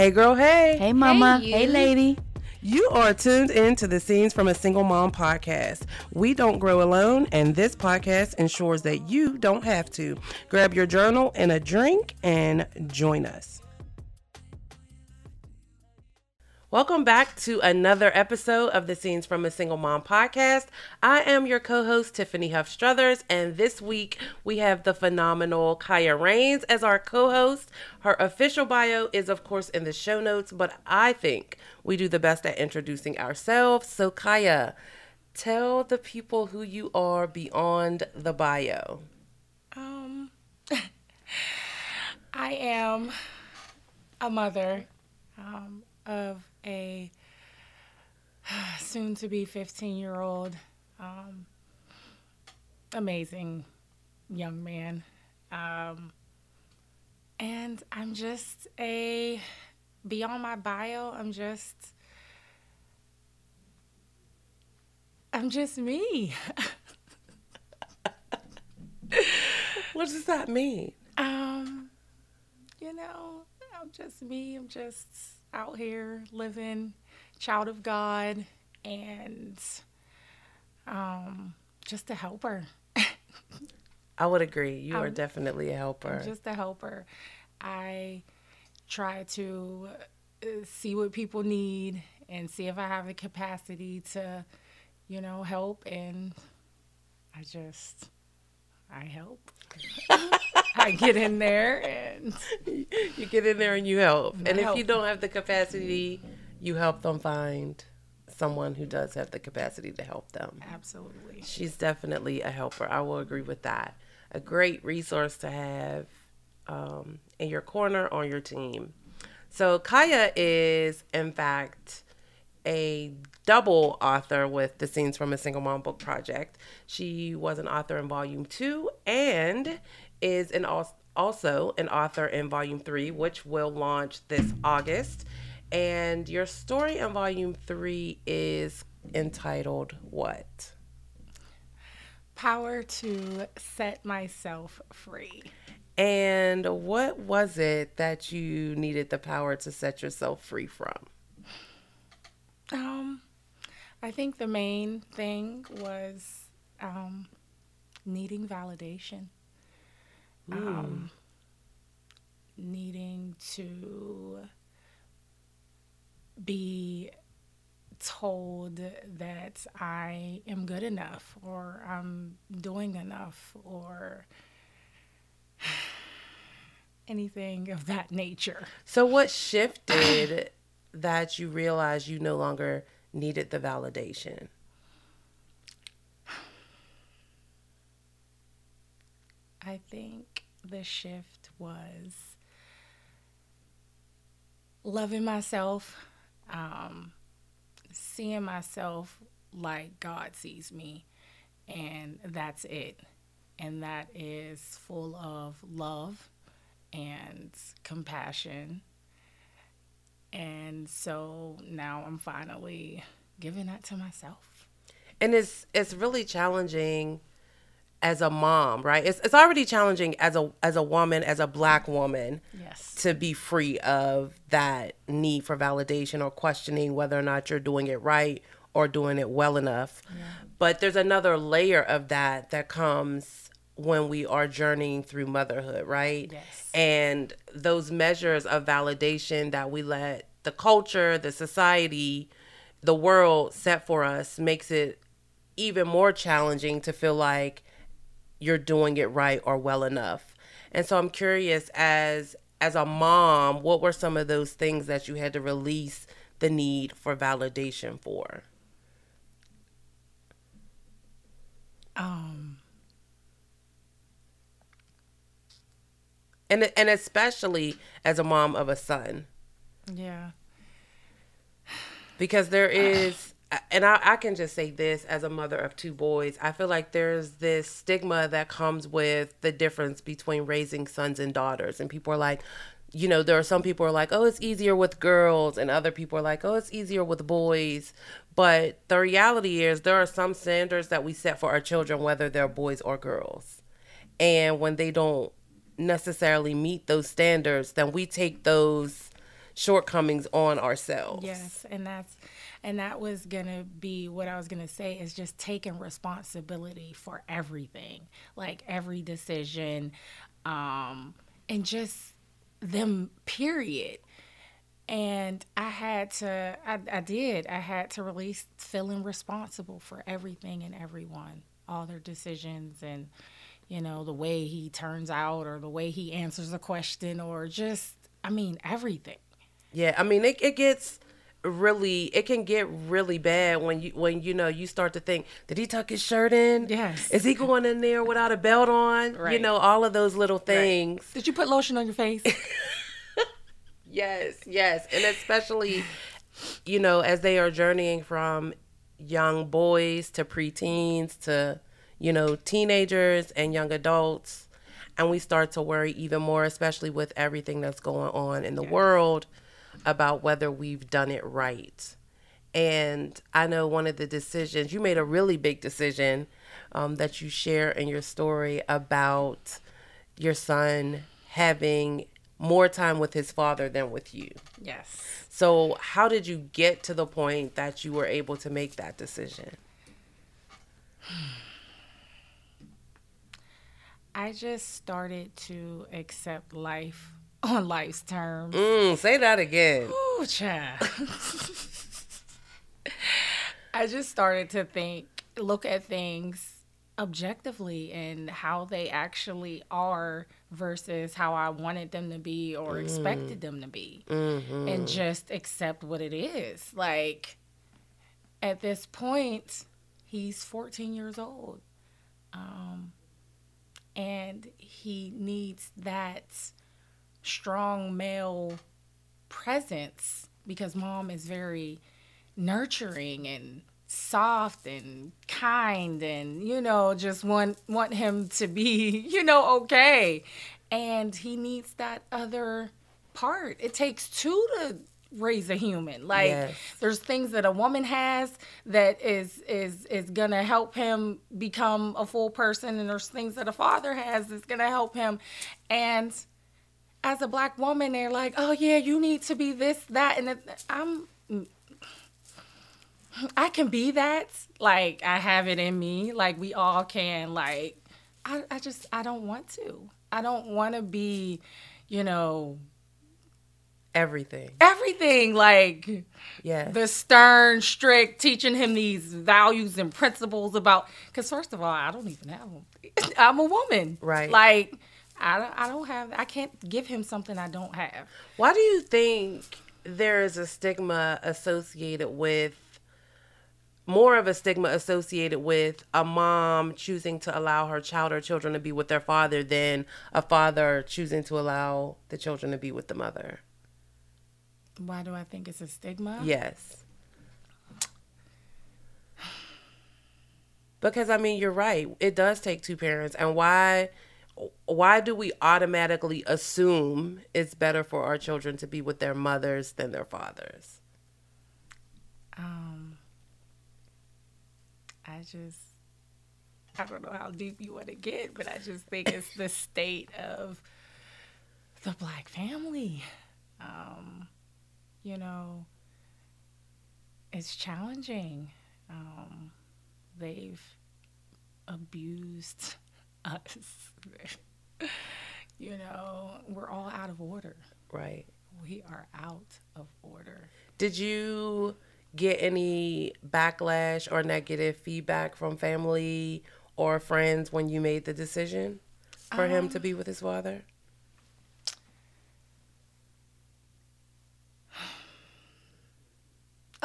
Hey, girl, hey. Hey, mama. Hey. Hey, lady. You are tuned in to the Scenes from a Single Mom podcast. We don't grow alone, and this podcast ensures that you don't have to. Grab your journal and a drink and join us. Welcome back to another episode of the Scenes from a Single Mom podcast. I am your co host, Tiffany Huff Struthers, and this week we have the phenomenal Kaya Rains as our co host. Her official bio is, of course, in the show notes, but I think we do the best at introducing ourselves. So, Kaya, tell the people who you are beyond the bio. Um, I am a mother um, of a soon to be 15 year old um, amazing young man. Um, and I'm just a, beyond my bio, I'm just, I'm just me. What does that mean? Um, you know, I'm just me. I'm just out here living, child of God, and um, just a helper. I would agree. You are I'm- definitely a helper. I'm just a helper. I try to uh, see what people need and see if I have the capacity to, you know, help. And I just, I help. I get in there and you get in there and you help. And if help. you don't have the capacity, you help them find someone who does have the capacity to help them. absolutely. She's definitely a helper. I will agree with that. A great resource to have um, in your corner on your team. So, Kaya is, in fact, a double author with the Scenes from a Single Mom book project. She was an author in volume two and is an also an author in volume three, which will launch this August. And your story in volume three is entitled What? Power to set myself free. And what was it that you needed the power to set yourself free from? Um, I think the main thing was um, needing validation. Um, needing to be told that I am good enough or I'm doing enough or anything of that nature. So, what shifted that you realized you no longer needed the validation? I think the shift was loving myself, um, seeing myself like God sees me, and that's it. And that is full of love and compassion. And so now I'm finally giving that to myself. And it's it's really challenging as a mom, right? It's it's already challenging as a as a woman, as a black woman, Yes. to be free of that need for validation or questioning whether or not you're doing it right or doing it well enough. But there's another layer of that that comes when we are journeying through motherhood, right? Yes. And those measures of validation that we let the culture, the society, the world set for us makes it even more challenging to feel like you're doing it right or well enough. And so I'm curious as as a mom, what were some of those things that you had to release the need for validation for? Um, And and especially as a mom of a son. Yeah. because there is and I, I can just say this as a mother of two boys i feel like there's this stigma that comes with the difference between raising sons and daughters. And people are like you know there are some people are like oh it's easier with girls. And other people are like oh it's easier with boys. But the reality is there are some standards that we set for our children whether they're boys or girls. And when they don't necessarily meet those standards then we take those shortcomings on ourselves. Yes, and that's and that was gonna be what I was gonna say is just taking responsibility for everything, like every decision, um, and just them. Period. And I had to, I, I did, I had to release feeling responsible for everything and everyone, all their decisions and, you know, the way he turns out or the way he answers a question or just, I mean, everything. Yeah, I mean it, it gets really it can get really bad when you when you know you start to think did he tuck his shirt in Yes. is he going in there without a belt on right. you know all of those little things Did you put lotion on your face? yes yes and especially you know as they are journeying from young boys to preteens to you know teenagers and young adults and we start to worry even more especially with everything that's going on in the world about whether we've done it right and i know one of the decisions you made a really big decision um, that you share in your story about your son having more time with his father than with you yes. so, how did you get to the point that you were able to make that decision? I just started to accept life on life's terms. Mm, say that again. Ooh, child. I just started to think, look at things objectively and how they actually are versus how I wanted them to be or expected them to be. And just accept what it is. Like, at this point, he's 14 years old. Um, and he needs that strong male presence because mom is very nurturing and soft and kind and you know just want want him to be you know okay. And he needs that other part. It takes two to raise a human. Like Yes. there's things that a woman has that is is is gonna help him become a full person and there's things that a father has that's gonna help him. And as a black woman they're like oh yeah you need to be this that and it, i'm i can be that. Like i have it in me. Like we all can. Like i, I just i don't want to. I don't want to be you know Everything. everything like yeah the stern, strict, teaching him these values and principles about. Because first of all, I don't even have them. I'm a woman, Right. Like I don't, I don't have. I can't give him something I don't have. Why do you think there is a stigma associated with more of a stigma associated with a mom choosing to allow her child or children to be with their father than a father choosing to allow the children to be with the mother? Why do I think it's a stigma? Yes. Because I mean, you're right. It does take two parents, and why? Why do we automatically assume it's better for our children to be with their mothers than their fathers? Um, I just, I don't know how deep you want to get, but I just think it's the state of the black family. Um, you know, it's challenging. Um, they've abused us. you know, we're all out of order. Right. We are out of order. Did you get any backlash or negative feedback from family or friends when you made the decision for him to be with his father?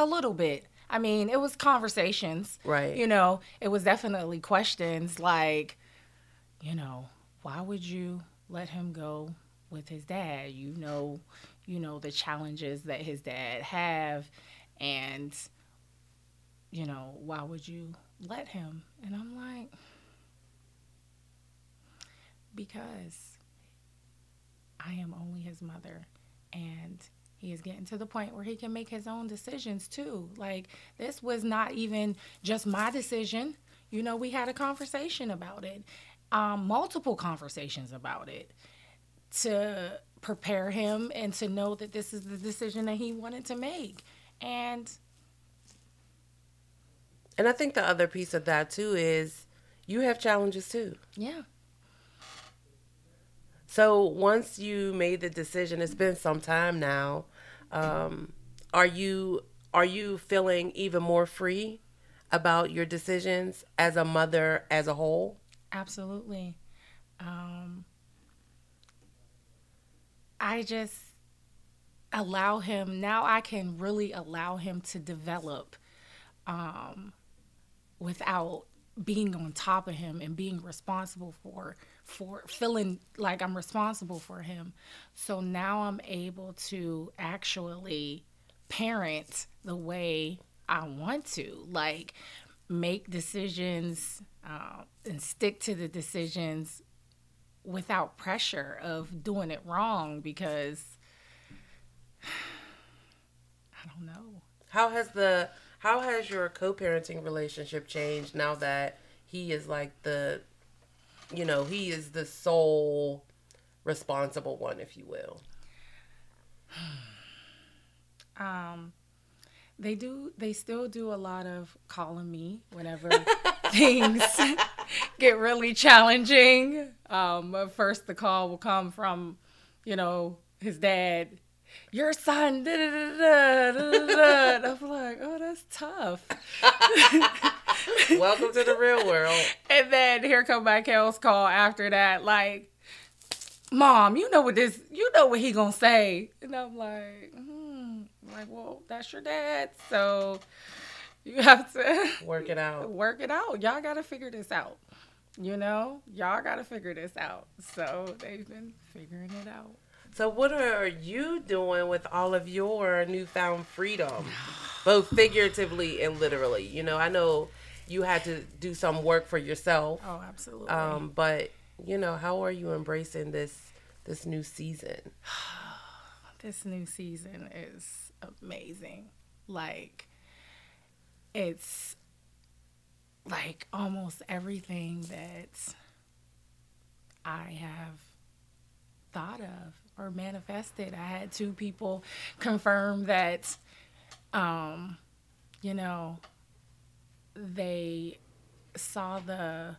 A little bit. I mean, it was conversations. Right. You know, it was definitely questions like, you know, why would you let him go with his dad? You know, you know the challenges that his dad have and you know, why would you let him? And I'm like because I am only his mother and he is getting to the point where he can make his own decisions too. Like this was not even just my decision. You know, we had a conversation about it. Um, multiple conversations about it to prepare him and to know that this is the decision that he wanted to make. And and I think the other piece of that too is you have challenges too. Yeah. So once you made the decision, it's been some time now. Um, are you are you feeling even more free about your decisions as a mother as a whole? Absolutely. Um, I just allow him now. I can really allow him to develop um, without being on top of him and being responsible for for feeling like I'm responsible for him. So now I'm able to actually parent the way I want to, like make decisions uh, and stick to the decisions without pressure of doing it wrong because I don't know. How has the how has your co-parenting relationship changed now that he is like the you know, he is the sole responsible one, if you will. Um, they do. They still do a lot of calling me whenever things get really challenging. Um, first, the call will come from, you know, his dad. Your son, da da da. I'm like, oh, that's tough. Welcome to the real world. And then here come my Kel's call after that, like, Mom, you know what this, you know what he gonna say, and I'm like, hmm. I'm like, well, that's your dad, so you have to work it out. Work it out. Y'all gotta figure this out. You know, y'all gotta figure this out. So they've been figuring it out. So what are you doing with all of your newfound freedom, both figuratively and literally? You know, I know you had to do some work for yourself. Oh, absolutely. Um, but you know, how are you embracing this this new season? this new season is amazing. Like it's like almost everything that I have thought of or manifested. I had two people confirm that um you know they saw the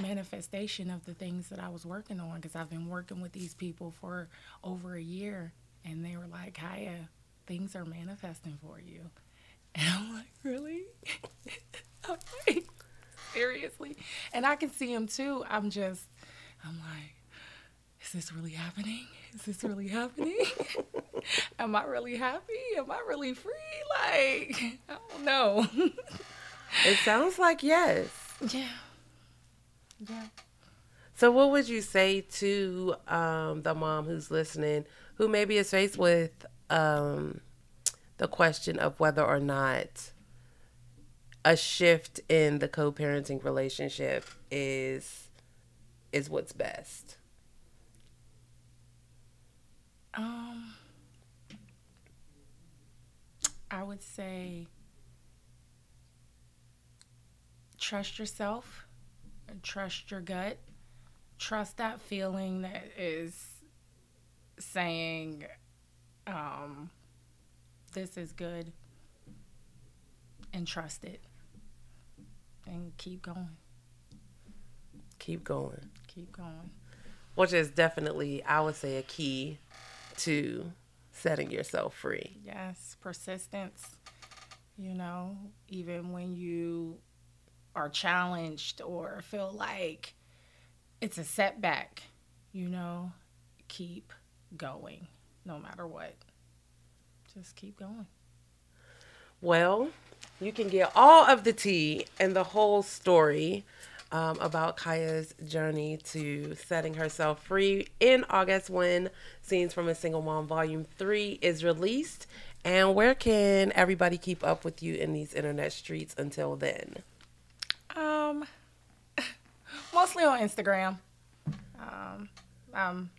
manifestation of the things that I was working on because I've been working with these people for over a year and they were like, Hiya, things are manifesting for you. And I'm like, Really? Like, Seriously? And I can see them too. I'm just, I'm like, Is this really happening? Is this really happening? Am I really happy? Am I really free? Like, I don't know. It sounds like yes. Yeah. Yeah. So, what would you say to um, the mom who's listening, who maybe is faced with um, the question of whether or not a shift in the co-parenting relationship is is what's best? Um, I would say trust yourself, trust your gut, trust that feeling that is saying, um, this is good, and trust it, and keep going. Keep going. Keep going. Which is definitely, I would say, a key to setting yourself free. Yes, persistence. You know, even when you are challenged or feel like it's a setback, you know, keep going no matter what. Just keep going. Well, you can get all of the tea and the whole story um, about Kaya's journey to setting herself free in August when Scenes from a Single Mom Volume 3 is released. And where can everybody keep up with you in these internet streets until then? Um, mostly on Instagram. Um, um,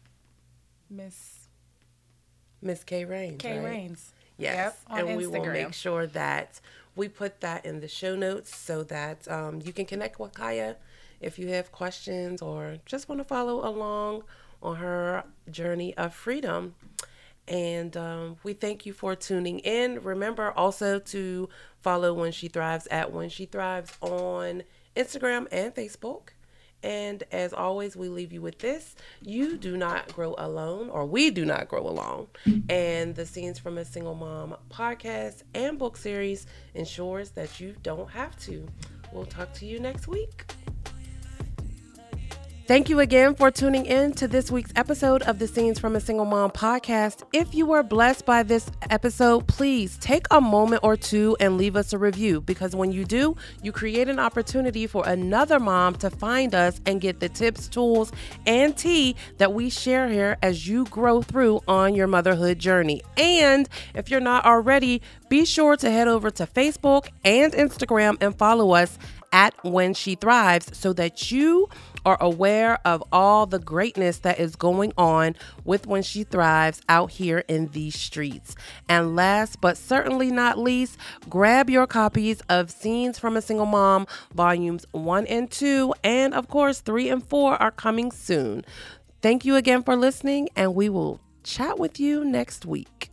Miss Miss K Rains. K right? Rains. Yes, yep, and Instagram. we will make sure that we put that in the show notes so that um, you can connect with Kaya if you have questions or just want to follow along on her journey of freedom. And um, we thank you for tuning in. Remember also to follow When She Thrives at When She Thrives on Instagram and Facebook. And as always, we leave you with this you do not grow alone, or we do not grow alone. And the Scenes from a Single Mom podcast and book series ensures that you don't have to. We'll talk to you next week. Thank you again for tuning in to this week's episode of the Scenes from a Single Mom podcast. If you were blessed by this episode, please take a moment or two and leave us a review because when you do, you create an opportunity for another mom to find us and get the tips, tools, and tea that we share here as you grow through on your motherhood journey. And if you're not already, be sure to head over to Facebook and Instagram and follow us at When She Thrives so that you are aware of all the greatness that is going on with When She Thrives out here in these streets. And last but certainly not least, grab your copies of Scenes from a Single Mom, volumes one and two, and of course, three and four are coming soon. Thank you again for listening, and we will chat with you next week.